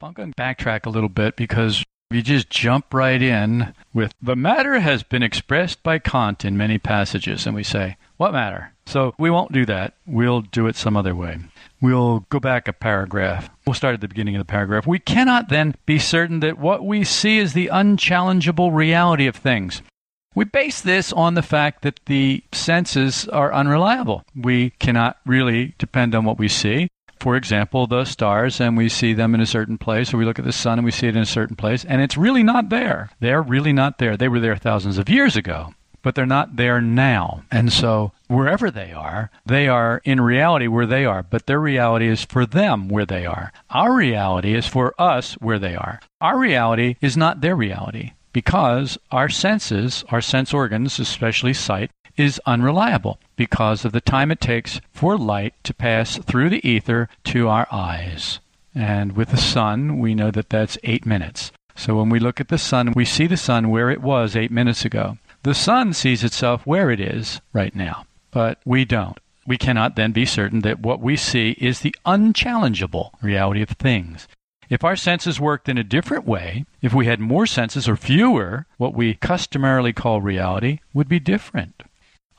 I'm going to backtrack a little bit because you just jump right in with the matter has been expressed by Kant in many passages, and we say, What matter? So we won't do that. We'll do it some other way. We'll go back a paragraph. We'll start at the beginning of the paragraph. We cannot then be certain that what we see is the unchallengeable reality of things. We base this on the fact that the senses are unreliable. We cannot really depend on what we see. For example, the stars, and we see them in a certain place, or we look at the sun and we see it in a certain place, and it's really not there. They're really not there. They were there thousands of years ago, but they're not there now. And so, wherever they are, they are in reality where they are, but their reality is for them where they are. Our reality is for us where they are. Our reality is not their reality because our senses, our sense organs, especially sight, is unreliable because of the time it takes for light to pass through the ether to our eyes. And with the sun, we know that that's eight minutes. So when we look at the sun, we see the sun where it was eight minutes ago. The sun sees itself where it is right now, but we don't. We cannot then be certain that what we see is the unchallengeable reality of things. If our senses worked in a different way, if we had more senses or fewer, what we customarily call reality would be different.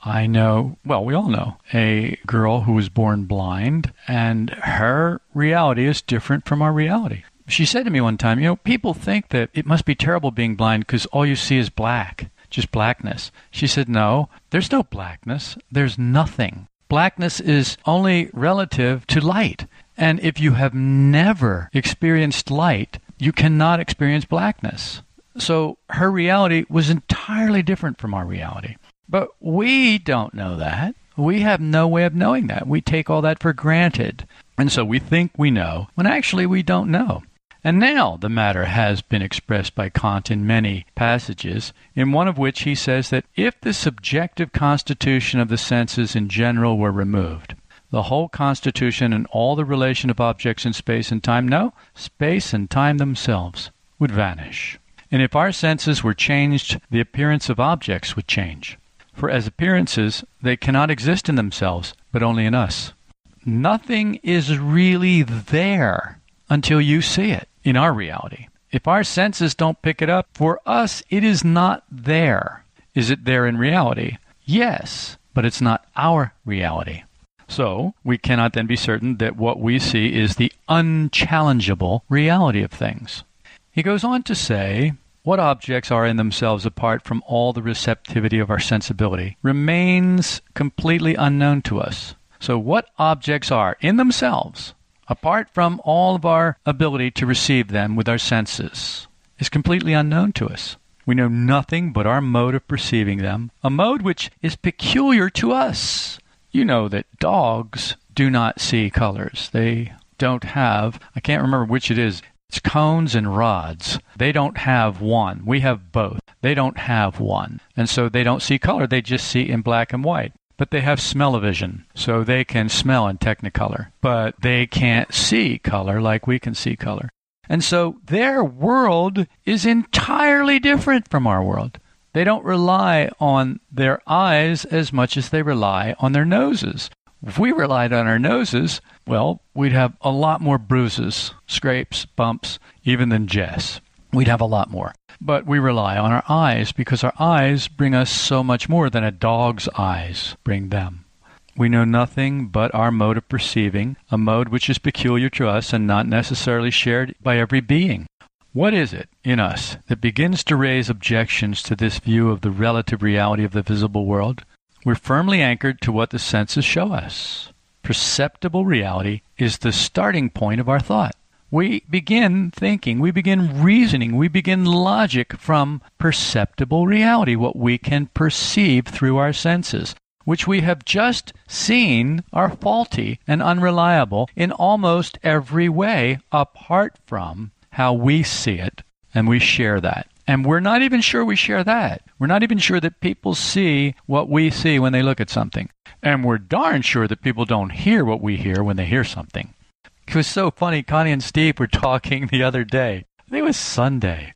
I know, well, we all know, a girl who was born blind, and her reality is different from our reality. She said to me one time, You know, people think that it must be terrible being blind because all you see is black, just blackness. She said, No, there's no blackness, there's nothing. Blackness is only relative to light. And if you have never experienced light, you cannot experience blackness. So her reality was entirely different from our reality. But we don't know that. We have no way of knowing that. We take all that for granted. And so we think we know when actually we don't know. And now the matter has been expressed by Kant in many passages, in one of which he says that if the subjective constitution of the senses in general were removed, the whole constitution and all the relation of objects in space and time, no, space and time themselves would vanish. And if our senses were changed, the appearance of objects would change. For as appearances, they cannot exist in themselves, but only in us. Nothing is really there until you see it in our reality. If our senses don't pick it up, for us, it is not there. Is it there in reality? Yes, but it's not our reality. So, we cannot then be certain that what we see is the unchallengeable reality of things. He goes on to say, what objects are in themselves apart from all the receptivity of our sensibility remains completely unknown to us. So, what objects are in themselves, apart from all of our ability to receive them with our senses, is completely unknown to us. We know nothing but our mode of perceiving them, a mode which is peculiar to us. You know that dogs do not see colors. They don't have, I can't remember which it is, it's cones and rods. They don't have one. We have both. They don't have one. And so they don't see color. They just see in black and white. But they have smell-o-vision, so they can smell in technicolor. But they can't see color like we can see color. And so their world is entirely different from our world. They don't rely on their eyes as much as they rely on their noses. If we relied on our noses, well, we'd have a lot more bruises, scrapes, bumps, even than Jess. We'd have a lot more. But we rely on our eyes because our eyes bring us so much more than a dog's eyes bring them. We know nothing but our mode of perceiving, a mode which is peculiar to us and not necessarily shared by every being. What is it in us that begins to raise objections to this view of the relative reality of the visible world? We're firmly anchored to what the senses show us. Perceptible reality is the starting point of our thought. We begin thinking, we begin reasoning, we begin logic from perceptible reality, what we can perceive through our senses, which we have just seen are faulty and unreliable in almost every way apart from how we see it, and we share that. And we're not even sure we share that. We're not even sure that people see what we see when they look at something. And we're darn sure that people don't hear what we hear when they hear something. It was so funny. Connie and Steve were talking the other day. I think it was Sunday.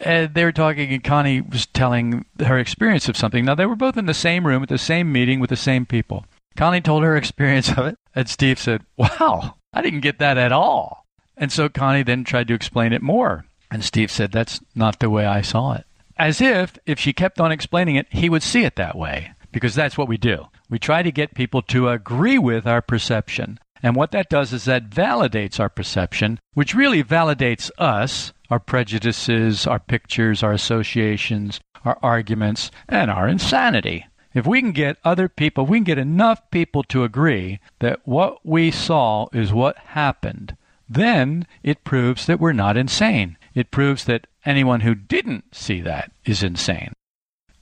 And they were talking, and Connie was telling her experience of something. Now, they were both in the same room at the same meeting with the same people. Connie told her experience of it, and Steve said, Wow, I didn't get that at all. And so Connie then tried to explain it more. And Steve said, That's not the way I saw it. As if, if she kept on explaining it, he would see it that way, because that's what we do. We try to get people to agree with our perception. And what that does is that validates our perception, which really validates us, our prejudices, our pictures, our associations, our arguments, and our insanity. If we can get other people, we can get enough people to agree that what we saw is what happened, then it proves that we're not insane. It proves that anyone who didn't see that is insane.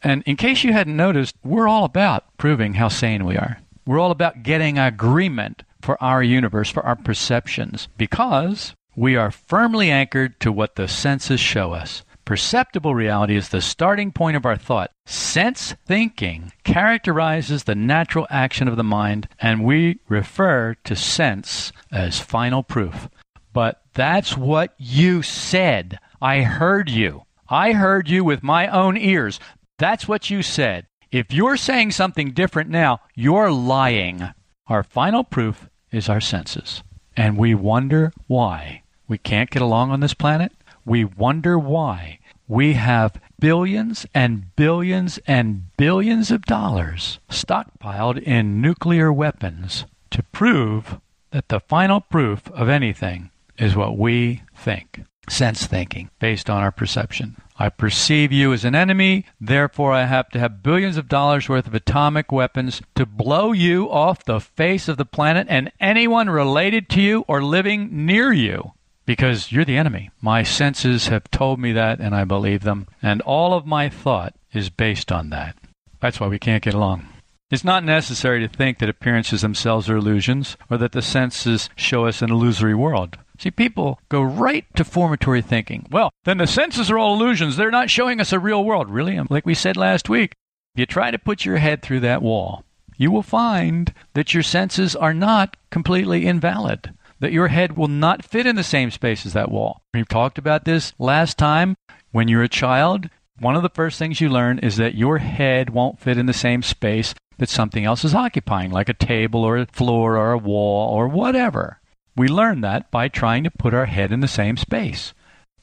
And in case you hadn't noticed, we're all about proving how sane we are. We're all about getting agreement for our universe, for our perceptions, because we are firmly anchored to what the senses show us. Perceptible reality is the starting point of our thought. Sense thinking characterizes the natural action of the mind, and we refer to sense as final proof. But that's what you said. I heard you. I heard you with my own ears. That's what you said. If you're saying something different now, you're lying. Our final proof is our senses. And we wonder why. We can't get along on this planet. We wonder why we have billions and billions and billions of dollars stockpiled in nuclear weapons to prove that the final proof of anything is what we think. Sense thinking, based on our perception. I perceive you as an enemy, therefore I have to have billions of dollars worth of atomic weapons to blow you off the face of the planet and anyone related to you or living near you because you're the enemy. My senses have told me that, and I believe them, and all of my thought is based on that. That's why we can't get along. It's not necessary to think that appearances themselves are illusions or that the senses show us an illusory world. See, people go right to formatory thinking. Well, then the senses are all illusions. They're not showing us a real world. Really? Um, like we said last week, if you try to put your head through that wall, you will find that your senses are not completely invalid that your head will not fit in the same space as that wall. We've talked about this last time. When you're a child, one of the first things you learn is that your head won't fit in the same space that something else is occupying, like a table or a floor or a wall or whatever. We learn that by trying to put our head in the same space.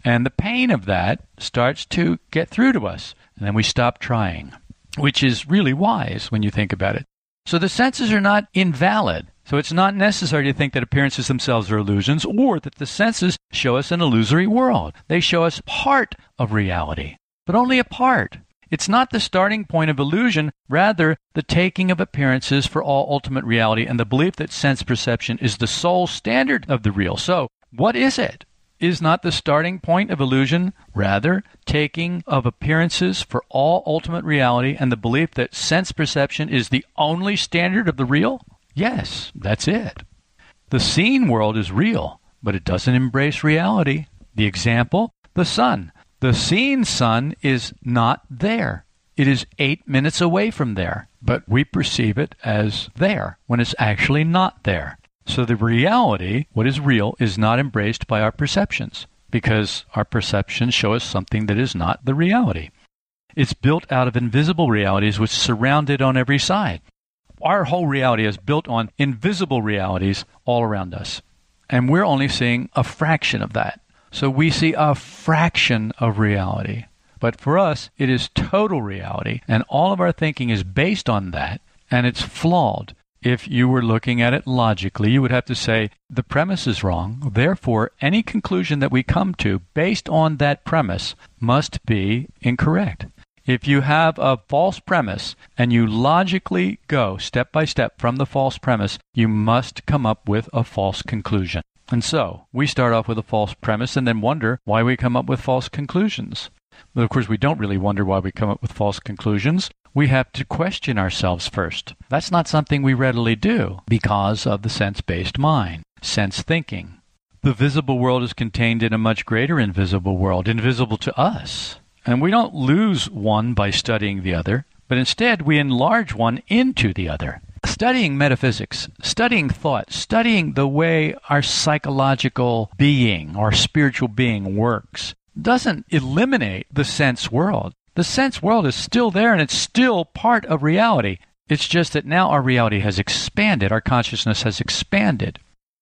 And the pain of that starts to get through to us. And then we stop trying, which is really wise when you think about it. So the senses are not invalid. So it's not necessary to think that appearances themselves are illusions or that the senses show us an illusory world. They show us part of reality, but only a part. It's not the starting point of illusion, rather, the taking of appearances for all ultimate reality and the belief that sense perception is the sole standard of the real. So, what is it? Is not the starting point of illusion, rather, taking of appearances for all ultimate reality and the belief that sense perception is the only standard of the real? Yes, that's it. The seen world is real, but it doesn't embrace reality. The example the sun. The seen sun is not there. It is eight minutes away from there, but we perceive it as there when it's actually not there. So the reality, what is real, is not embraced by our perceptions because our perceptions show us something that is not the reality. It's built out of invisible realities which surround it on every side our whole reality is built on invisible realities all around us. And we're only seeing a fraction of that. So we see a fraction of reality. But for us, it is total reality, and all of our thinking is based on that, and it's flawed. If you were looking at it logically, you would have to say the premise is wrong. Therefore, any conclusion that we come to based on that premise must be incorrect. If you have a false premise and you logically go step by step from the false premise, you must come up with a false conclusion. And so, we start off with a false premise and then wonder why we come up with false conclusions. But of course, we don't really wonder why we come up with false conclusions. We have to question ourselves first. That's not something we readily do because of the sense based mind, sense thinking. The visible world is contained in a much greater invisible world, invisible to us. And we don't lose one by studying the other, but instead we enlarge one into the other. Studying metaphysics, studying thought, studying the way our psychological being, our spiritual being works, doesn't eliminate the sense world. The sense world is still there and it's still part of reality. It's just that now our reality has expanded, our consciousness has expanded.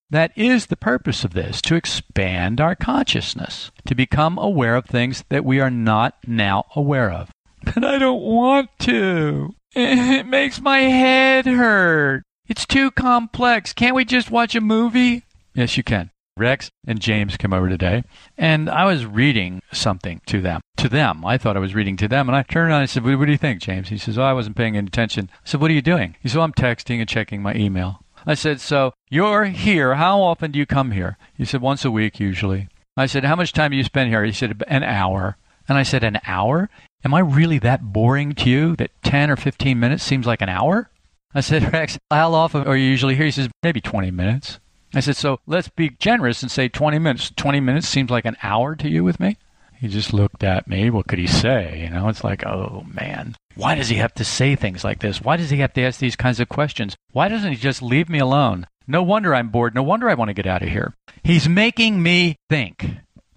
That is the purpose of this to expand our consciousness, to become aware of things that we are not now aware of. But I don't want to. It makes my head hurt. It's too complex. Can't we just watch a movie? Yes, you can. Rex and James came over today, and I was reading something to them. To them. I thought I was reading to them, and I turned around and I said, What, what do you think, James? He says, Oh, I wasn't paying any attention. I said, What are you doing? He said, well, I'm texting and checking my email. I said, So you're here. How often do you come here? He said, Once a week, usually. I said, How much time do you spend here? He said, An hour. And I said, An hour? Am I really that boring to you that 10 or 15 minutes seems like an hour? I said, Rex, how often are you usually here? He says, Maybe 20 minutes. I said, So let's be generous and say 20 minutes. 20 minutes seems like an hour to you with me? He just looked at me. What could he say? You know, it's like, oh man, why does he have to say things like this? Why does he have to ask these kinds of questions? Why doesn't he just leave me alone? No wonder I'm bored. No wonder I want to get out of here. He's making me think.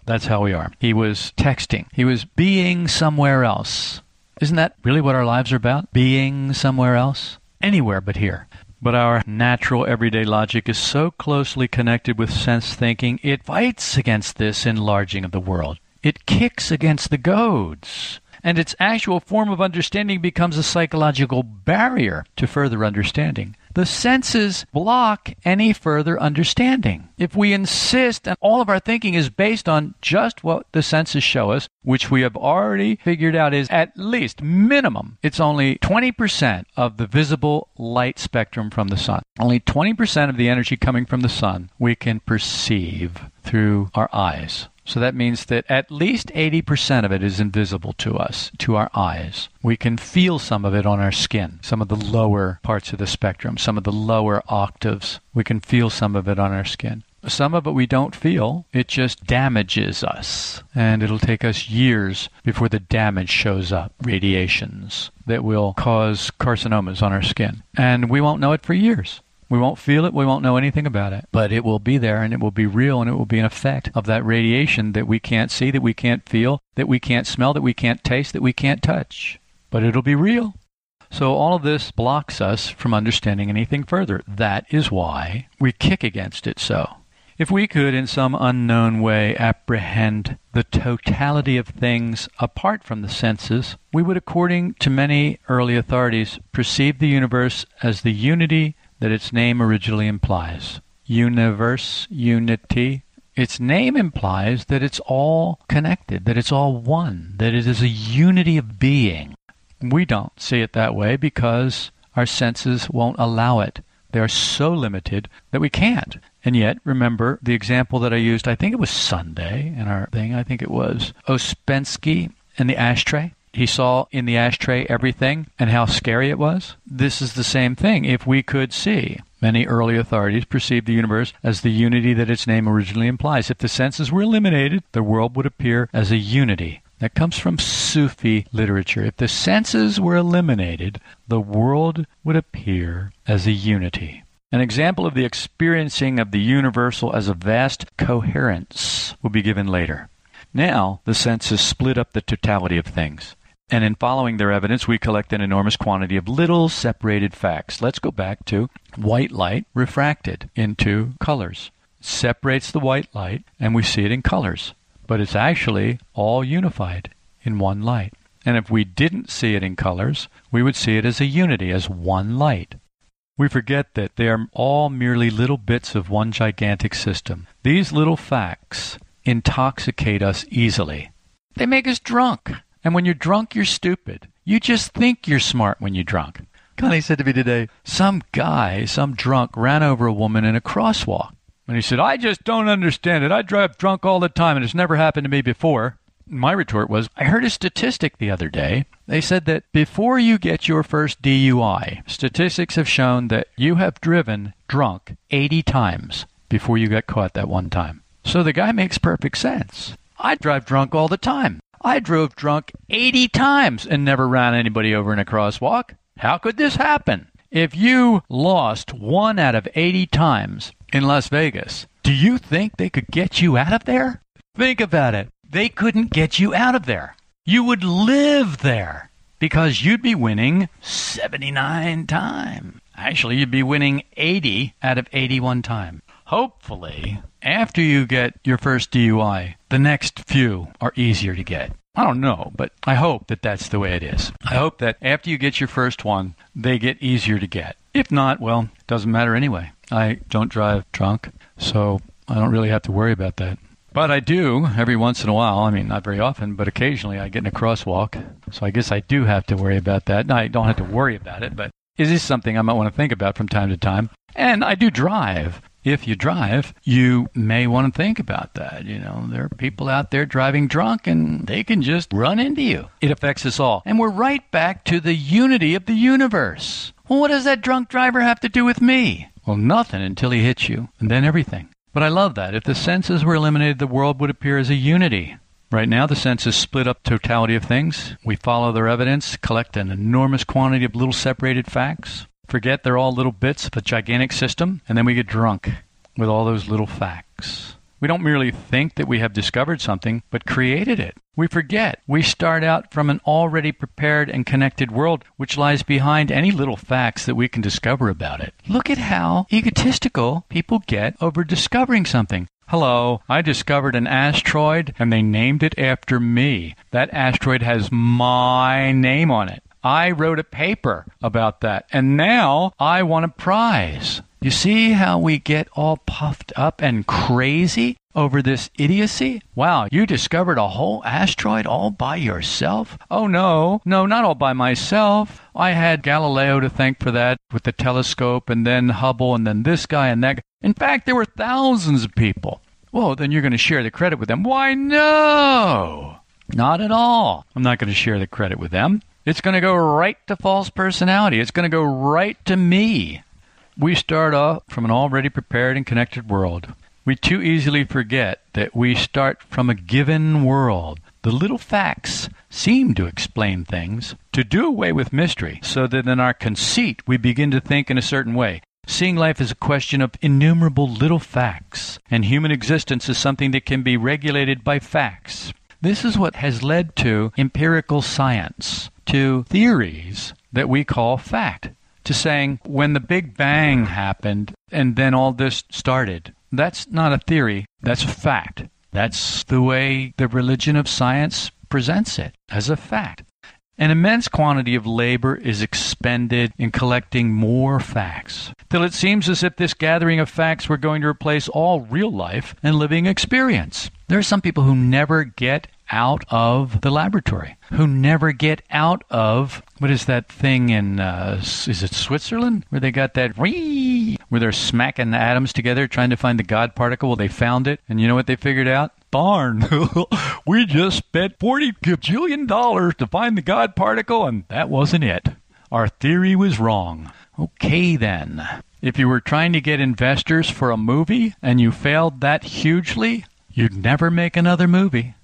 That's how we are. He was texting. He was being somewhere else. Isn't that really what our lives are about? Being somewhere else? Anywhere but here. But our natural everyday logic is so closely connected with sense thinking, it fights against this enlarging of the world. It kicks against the goads. And its actual form of understanding becomes a psychological barrier to further understanding. The senses block any further understanding. If we insist, and all of our thinking is based on just what the senses show us, which we have already figured out is at least minimum, it's only 20% of the visible light spectrum from the sun. Only 20% of the energy coming from the sun we can perceive through our eyes. So that means that at least 80% of it is invisible to us, to our eyes. We can feel some of it on our skin, some of the lower parts of the spectrum, some of the lower octaves. We can feel some of it on our skin. Some of it we don't feel. It just damages us. And it'll take us years before the damage shows up. Radiations that will cause carcinomas on our skin. And we won't know it for years. We won't feel it, we won't know anything about it, but it will be there and it will be real and it will be an effect of that radiation that we can't see, that we can't feel, that we can't smell, that we can't taste, that we can't touch. But it'll be real. So all of this blocks us from understanding anything further. That is why we kick against it so. If we could, in some unknown way, apprehend the totality of things apart from the senses, we would, according to many early authorities, perceive the universe as the unity that its name originally implies. Universe, unity. Its name implies that it's all connected, that it's all one, that it is a unity of being. We don't see it that way because our senses won't allow it. They are so limited that we can't. And yet, remember the example that I used, I think it was Sunday in our thing, I think it was Ouspensky and the ashtray he saw in the ashtray everything and how scary it was? This is the same thing. If we could see, many early authorities perceived the universe as the unity that its name originally implies. If the senses were eliminated, the world would appear as a unity. That comes from Sufi literature. If the senses were eliminated, the world would appear as a unity. An example of the experiencing of the universal as a vast coherence will be given later. Now, the senses split up the totality of things. And in following their evidence, we collect an enormous quantity of little separated facts. Let's go back to white light refracted into colors. separates the white light, and we see it in colors. But it's actually all unified in one light. And if we didn't see it in colors, we would see it as a unity, as one light. We forget that they are all merely little bits of one gigantic system. These little facts intoxicate us easily. They make us drunk. And when you're drunk, you're stupid. You just think you're smart when you're drunk. Connie said to me today, some guy, some drunk, ran over a woman in a crosswalk. And he said, I just don't understand it. I drive drunk all the time and it's never happened to me before. My retort was, I heard a statistic the other day. They said that before you get your first DUI, statistics have shown that you have driven drunk 80 times before you got caught that one time. So the guy makes perfect sense. I drive drunk all the time. I drove drunk 80 times and never ran anybody over in a crosswalk. How could this happen? If you lost one out of 80 times in Las Vegas, do you think they could get you out of there? Think about it. They couldn't get you out of there. You would live there. because you'd be winning 79 times. Actually, you'd be winning 80 out of 81 times. Hopefully, after you get your first DUI, the next few are easier to get. I don't know, but I hope that that's the way it is. I hope that after you get your first one, they get easier to get. If not, well, it doesn't matter anyway. I don't drive drunk, so I don't really have to worry about that. But I do every once in a while. I mean, not very often, but occasionally I get in a crosswalk. So I guess I do have to worry about that. No, I don't have to worry about it, but it is something I might want to think about from time to time. And I do drive. If you drive, you may want to think about that. You know, there are people out there driving drunk and they can just run into you. It affects us all. And we're right back to the unity of the universe. Well, what does that drunk driver have to do with me? Well, nothing until he hits you, and then everything. But I love that. If the senses were eliminated, the world would appear as a unity. Right now, the senses split up totality of things. We follow their evidence, collect an enormous quantity of little separated facts, forget they're all little bits of a gigantic system, and then we get drunk with all those little facts. We don't merely think that we have discovered something, but created it. We forget. We start out from an already prepared and connected world which lies behind any little facts that we can discover about it. Look at how egotistical people get over discovering something. Hello, I discovered an asteroid and they named it after me. That asteroid has my name on it. I wrote a paper about that and now I want a prize. You see how we get all puffed up and crazy over this idiocy? Wow, you discovered a whole asteroid all by yourself? Oh no, no, not all by myself. I had Galileo to thank for that with the telescope, and then Hubble, and then this guy and that. In fact, there were thousands of people. Well, then you're going to share the credit with them. Why, no! Not at all. I'm not going to share the credit with them. It's going to go right to false personality. It's going to go right to me. We start off from an already prepared and connected world. We too easily forget that we start from a given world. The little facts seem to explain things, to do away with mystery, so that in our conceit we begin to think in a certain way. Seeing life as a question of innumerable little facts, and human existence is something that can be regulated by facts. This is what has led to empirical science, to theories that we call fact to saying when the Big Bang happened and then all this started. That's not a theory, that's a fact. That's the way the religion of science presents it as a fact. An immense quantity of labor is expended in collecting more facts, till it seems as if this gathering of facts were going to replace all real life and living experience. There are some people who never get out of the laboratory, who never get out of what is that thing in uh, is it Switzerland where they got that where they're smacking the atoms together trying to find the God particle. Well, they found it, and you know what they figured out? Darn, we just spent forty gajillion dollars to find the God particle, and that wasn't it. Our theory was wrong. Okay, then. If you were trying to get investors for a movie and you failed that hugely, you'd never make another movie.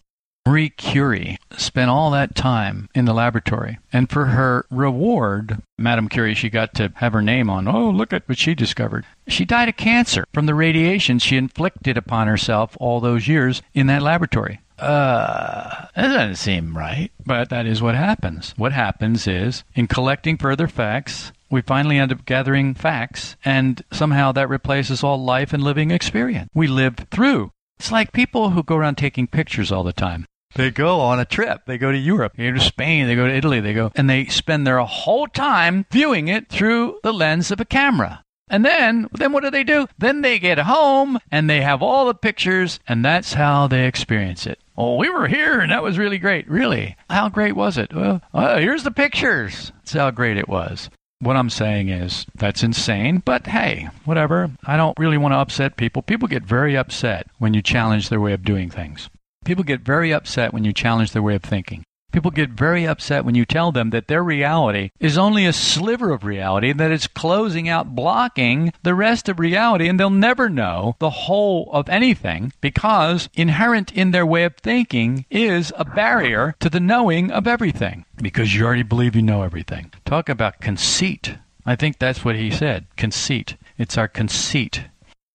Marie Curie spent all that time in the laboratory. And for her reward, Madame Curie, she got to have her name on. Oh, look at what she discovered. She died of cancer from the radiation she inflicted upon herself all those years in that laboratory. Uh, that doesn't seem right. But that is what happens. What happens is, in collecting further facts, we finally end up gathering facts, and somehow that replaces all life and living experience. We live through. It's like people who go around taking pictures all the time. They go on a trip. They go to Europe. They go to Spain. They go to Italy. They go, and they spend their whole time viewing it through the lens of a camera. And then, then what do they do? Then they get home and they have all the pictures, and that's how they experience it. Oh, we were here and that was really great. Really? How great was it? Well, uh, here's the pictures. That's how great it was. What I'm saying is, that's insane, but hey, whatever. I don't really want to upset people. People get very upset when you challenge their way of doing things. People get very upset when you challenge their way of thinking. People get very upset when you tell them that their reality is only a sliver of reality, that it's closing out, blocking the rest of reality, and they'll never know the whole of anything because inherent in their way of thinking is a barrier to the knowing of everything because you already believe you know everything. Talk about conceit. I think that's what he said conceit. It's our conceit.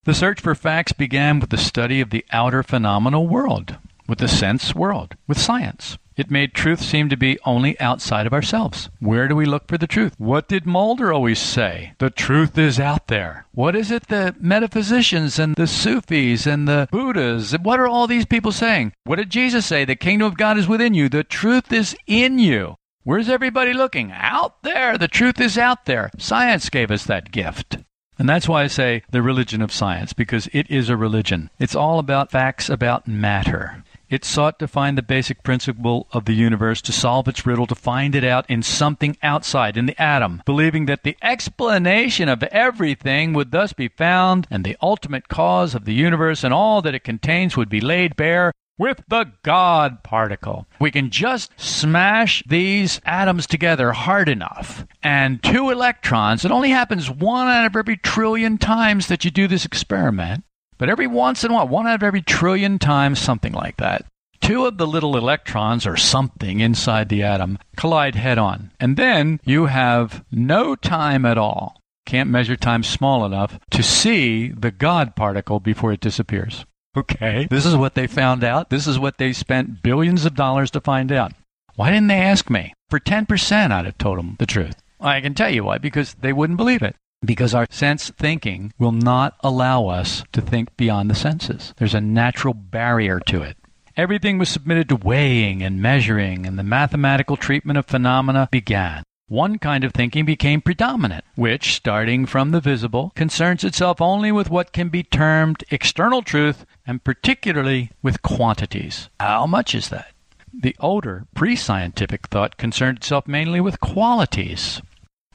The search for facts began with the study of the outer phenomenal world with the sense world, with science. It made truth seem to be only outside of ourselves. Where do we look for the truth? What did Mulder always say? The truth is out there. What is it the metaphysicians and the Sufis and the Buddhas, what are all these people saying? What did Jesus say? The kingdom of God is within you. The truth is in you. Where's everybody looking? Out there. The truth is out there. Science gave us that gift. And that's why I say the religion of science, because it is a religion. It's all about facts about matter. It sought to find the basic principle of the universe, to solve its riddle, to find it out in something outside, in the atom, believing that the explanation of everything would thus be found, and the ultimate cause of the universe and all that it contains would be laid bare with the God particle. We can just smash these atoms together hard enough, and two electrons, it only happens one out of every trillion times that you do this experiment but every once in a while, one out of every trillion times, something like that, two of the little electrons or something inside the atom collide head on. And then you have no time at all. Can't measure time small enough to see the God particle before it disappears. Okay, this is what they found out. This is what they spent billions of dollars to find out. Why didn't they ask me? For 10%, I'd have told them the truth. I can tell you why, because they wouldn't believe it because our sense thinking will not allow us to think beyond the senses. There's a natural barrier to it. Everything was submitted to weighing and measuring, and the mathematical treatment of phenomena began. One kind of thinking became predominant, which, starting from the visible, concerns itself only with what can be termed external truth, and particularly with quantities. How much is that? The older, pre scientific thought concerned itself mainly with qualities.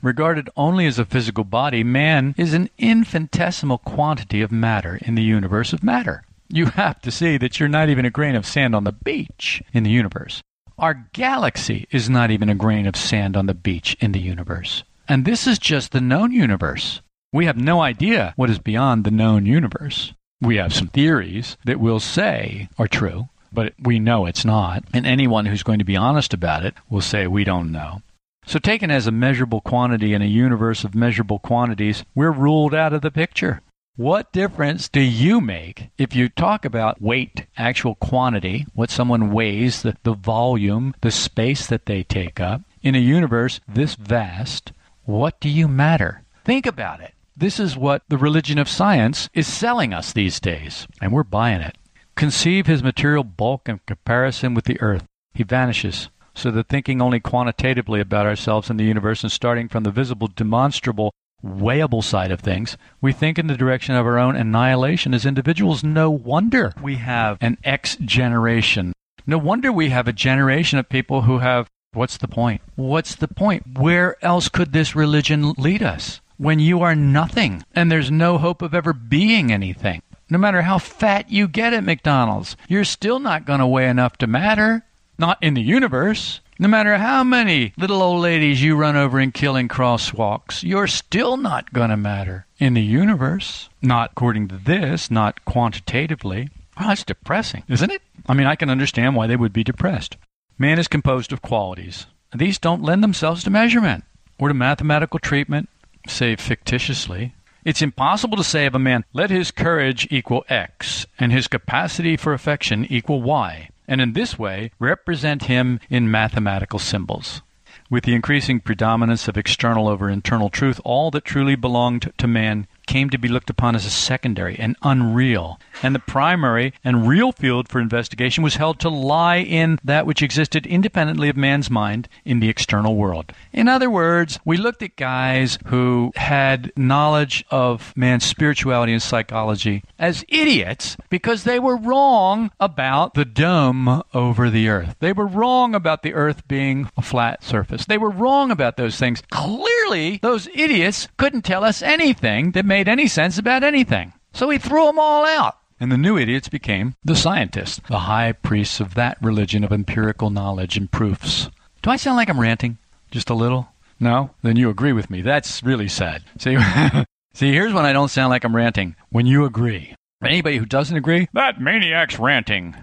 Regarded only as a physical body, man is an infinitesimal quantity of matter in the universe of matter. You have to see that you're not even a grain of sand on the beach in the universe. Our galaxy is not even a grain of sand on the beach in the universe. And this is just the known universe. We have no idea what is beyond the known universe. We have some theories that we'll say are true, but we know it's not. And anyone who's going to be honest about it will say we don't know. So, taken as a measurable quantity in a universe of measurable quantities, we're ruled out of the picture. What difference do you make if you talk about weight, actual quantity, what someone weighs, the, the volume, the space that they take up, in a universe this vast? What do you matter? Think about it. This is what the religion of science is selling us these days, and we're buying it. Conceive his material bulk in comparison with the earth. He vanishes so that thinking only quantitatively about ourselves and the universe and starting from the visible, demonstrable, weighable side of things, we think in the direction of our own annihilation as individuals. No wonder we have an X generation. No wonder we have a generation of people who have what's the point? What's the point? Where else could this religion lead us? When you are nothing and there's no hope of ever being anything. No matter how fat you get at McDonald's, you're still not going to weigh enough to matter. Not in the universe. No matter how many little old ladies you run over and kill in crosswalks, you're still not going to matter in the universe. Not according to this, not quantitatively. That's depressing, isn't it? I mean, I can understand why they would be depressed. Man is composed of qualities. These don't lend themselves to measurement or to mathematical treatment, save fictitiously. It's impossible to say of a man, let his courage equal X and his capacity for affection equal Y and in this way represent him in mathematical symbols. With the increasing predominance of external over internal truth, all that truly belonged to man came to be looked upon as a secondary and unreal, and the primary and real field for investigation was held to lie in that which existed independently of man's mind in the external world. In other words, we looked at guys who had knowledge of man's spirituality and psychology as idiots because they were wrong about the dome over the earth. They were wrong about the earth being a flat surface. They were wrong about those things. Clearly, those idiots couldn't tell us anything that made any sense about anything. So we threw them all out. And the new idiots became the scientists, the high priests of that religion of empirical knowledge and proofs. Do I sound like I'm ranting? Just a little? No? Then you agree with me. That's really sad. See, see, here's when I don't sound like I'm ranting. When you agree. Anybody who doesn't agree, that maniac's ranting.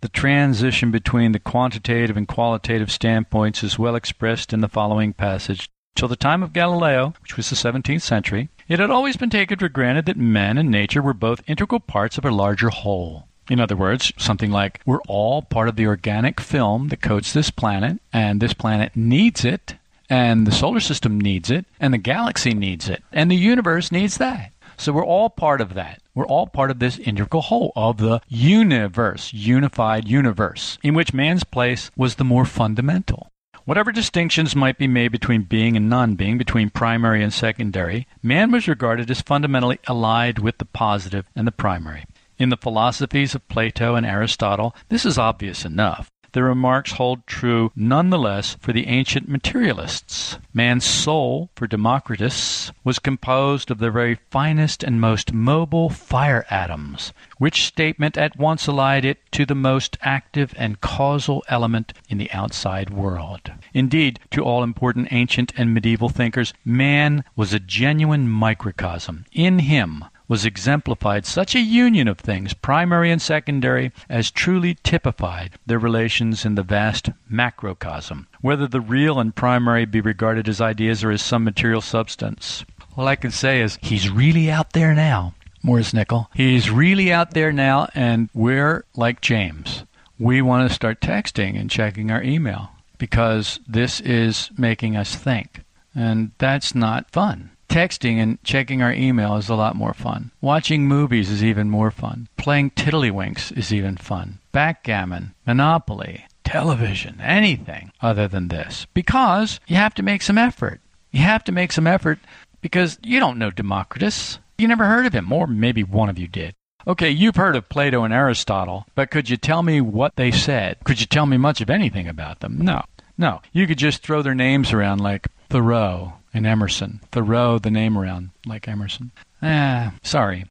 The transition between the quantitative and qualitative standpoints is well expressed in the following passage. Till the time of Galileo, which was the 17th century, it had always been taken for granted that man and nature were both integral parts of a larger whole. In other words, something like, we're all part of the organic film that coats this planet, and this planet needs it, and the solar system needs it, and the galaxy needs it, and the universe needs that. So we're all part of that. We're all part of this integral whole of the universe, unified universe, in which man's place was the more fundamental. Whatever distinctions might be made between being and non being, between primary and secondary, man was regarded as fundamentally allied with the positive and the primary. In the philosophies of Plato and Aristotle, this is obvious enough. The remarks hold true nonetheless for the ancient materialists. Man's soul, for Democritus, was composed of the very finest and most mobile fire atoms, which statement at once allied it to the most active and causal element in the outside world. Indeed, to all important ancient and medieval thinkers, man was a genuine microcosm. In him was exemplified such a union of things, primary and secondary, as truly typified their relations in the vast macrocosm, whether the real and primary be regarded as ideas or as some material substance. All I can say is, he's really out there now, Maurice Nicoll. He's really out there now, and we're like James. We want to start texting and checking our email because this is making us think. And that's not fun. Texting and checking our email is a lot more fun. Watching movies is even more fun. Playing tiddlywinks is even fun. Backgammon, Monopoly, television, anything other than this. Because you have to make some effort. You have to make some effort because you don't know Democritus. You never heard of him, or maybe one of you did. Okay, you've heard of Plato and Aristotle, but could you tell me what they said? Could you tell me much of anything about them? No. No. You could just throw their names around like Thoreau, and Emerson. Thoreau, the name around, like Emerson. Ah, sorry.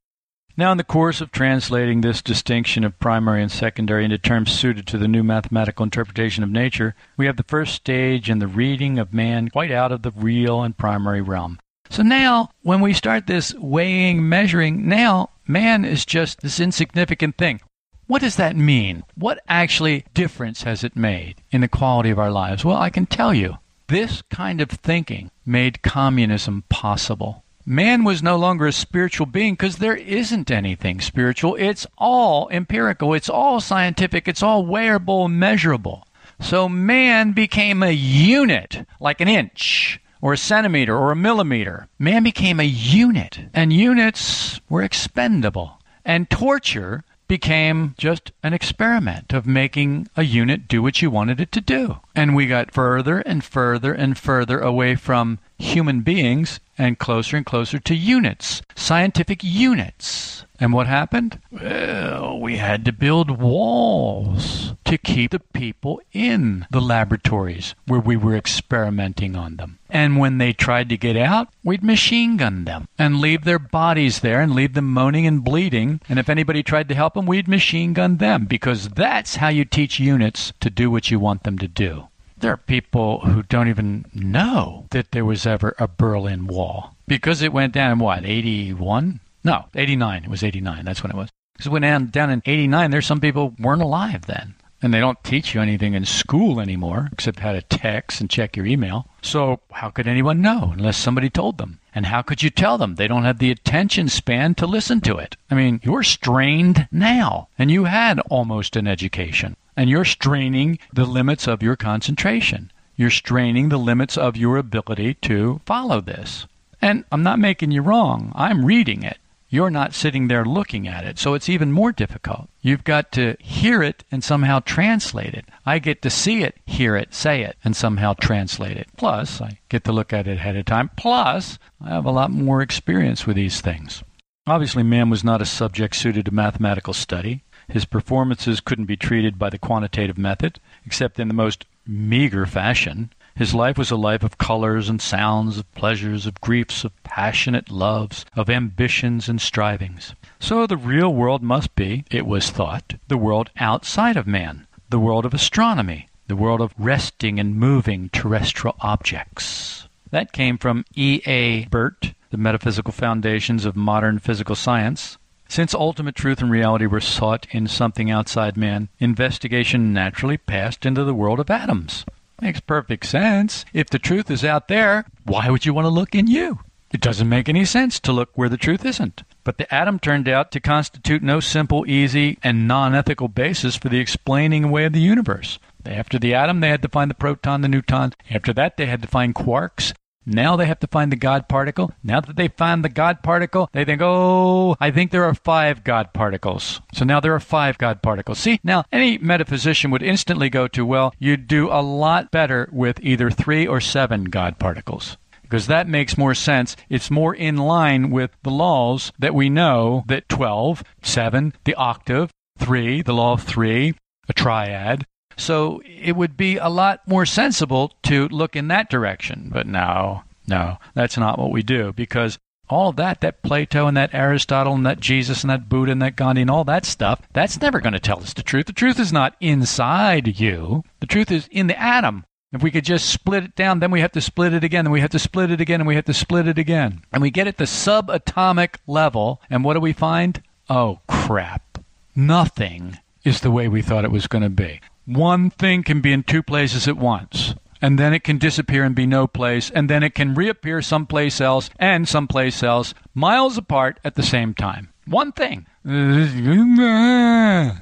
Now, in the course of translating this distinction of primary and secondary into terms suited to the new mathematical interpretation of nature, we have the first stage in the reading of man quite out of the real and primary realm. So now, when we start this weighing, measuring, now man is just this insignificant thing. What does that mean? What actually difference has it made in the quality of our lives? Well, I can tell you. This kind of thinking made communism possible. Man was no longer a spiritual being because there isn't anything spiritual. It's all empirical, it's all scientific, it's all wearable, measurable. So man became a unit, like an inch or a centimeter or a millimeter. Man became a unit, and units were expendable. And torture became just an experiment of making a unit do what you wanted it to do. And we got further and further and further away from human beings and closer and closer to units, scientific units. And what happened? Well, we had to build walls to keep the people in the laboratories where we were experimenting on them. And when they tried to get out, we'd machine gun them and leave their bodies there and leave them moaning and bleeding. And if anybody tried to help them, we'd machine gun them because that's how you teach units to do what you want them to do. There are people who don't even know that there was ever a Berlin Wall because it went down in what, 81? No, 89. It was 89. That's when it was. Because it went down, down in 89. There's some people weren't alive then. And they don't teach you anything in school anymore except how to text and check your email. So how could anyone know unless somebody told them? And how could you tell them? They don't have the attention span to listen to it. I mean, you're strained now, and you had almost an education and you're straining the limits of your concentration. You're straining the limits of your ability to follow this. And I'm not making you wrong. I'm reading it. You're not sitting there looking at it, so it's even more difficult. You've got to hear it and somehow translate it. I get to see it, hear it, say it, and somehow translate it. Plus, I get to look at it ahead of time. Plus, I have a lot more experience with these things. Obviously, man was not a subject suited to mathematical study. His performances couldn't be treated by the quantitative method, except in the most meager fashion. His life was a life of colors and sounds, of pleasures, of griefs, of passionate loves, of ambitions and strivings. So the real world must be, it was thought, the world outside of man, the world of astronomy, the world of resting and moving terrestrial objects. That came from E. A. Burtt, The Metaphysical Foundations of Modern Physical Science, since ultimate truth and reality were sought in something outside man, investigation naturally passed into the world of atoms. Makes perfect sense. If the truth is out there, why would you want to look in you? It doesn't make any sense to look where the truth isn't. But the atom turned out to constitute no simple, easy, and non ethical basis for the explaining away of the universe. After the atom, they had to find the proton, the neutron. After that, they had to find quarks. Now they have to find the God particle. Now that they find the God particle, they think, oh, I think there are five God particles. So now there are five God particles. See, now any metaphysician would instantly go to, well, you'd do a lot better with either three or seven God particles because that makes more sense. It's more in line with the laws that we know that 12, 7, the octave, 3, the law of 3, a triad, so it would be a lot more sensible to look in that direction. But no, no, that's not what we do because all of that, that Plato and that Aristotle and that Jesus and that Buddha and that Gandhi and all that stuff, that's never going to tell us the truth. The truth is not inside you. The truth is in the atom. If we could just split it down, then we have to split it again, then we have to split it again, and we have to split it again. And we get at the subatomic level, and what do we find? Oh, crap. Nothing is the way we thought it was going to be one thing can be in two places at once. And then it can disappear and be no place, and then it can reappear someplace else and someplace else, miles apart at the same time. One thing.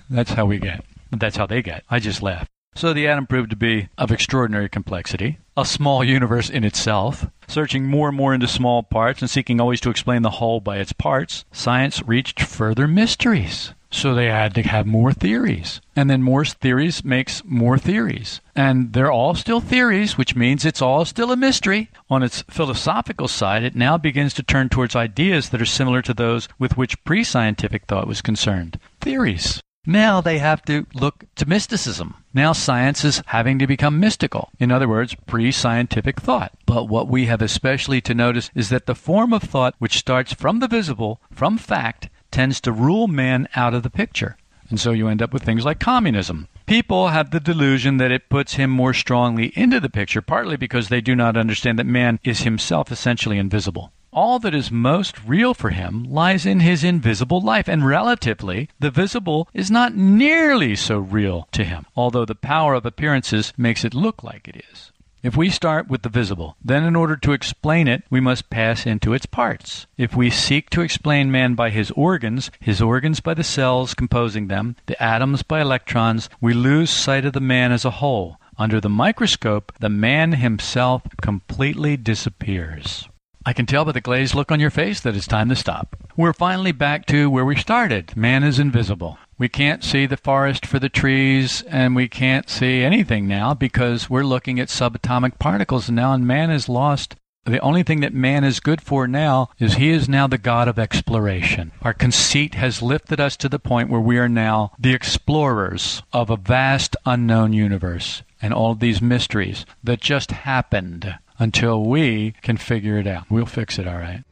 That's how we get. That's how they get. I just laugh. So the atom proved to be of extraordinary complexity, a small universe in itself. Searching more and more into small parts and seeking always to explain the whole by its parts, science reached further mysteries. So they had to have more theories. And then more theories makes more theories. And they're all still theories, which means it's all still a mystery. On its philosophical side, it now begins to turn towards ideas that are similar to those with which pre scientific thought was concerned. Theories. Now they have to look to mysticism. Now science is having to become mystical. In other words, pre scientific thought. But what we have especially to notice is that the form of thought which starts from the visible, from fact, tends to rule man out of the picture. And so you end up with things like communism. People have the delusion that it puts him more strongly into the picture, partly because they do not understand that man is himself essentially invisible. All that is most real for him lies in his invisible life, and relatively, the visible is not nearly so real to him, although the power of appearances makes it look like it is. If we start with the visible, then in order to explain it, we must pass into its parts. If we seek to explain man by his organs, his organs by the cells composing them, the atoms by electrons, we lose sight of the man as a whole. Under the microscope, the man himself completely disappears. I can tell by the glazed look on your face that it's time to stop. We're finally back to where we started. Man is invisible. We can't see the forest for the trees, and we can't see anything now because we're looking at subatomic particles now, and man is lost. The only thing that man is good for now is he is now the God of exploration. Our conceit has lifted us to the point where we are now the explorers of a vast unknown universe and all these mysteries that just happened until we can figure it out. We'll fix it, all right.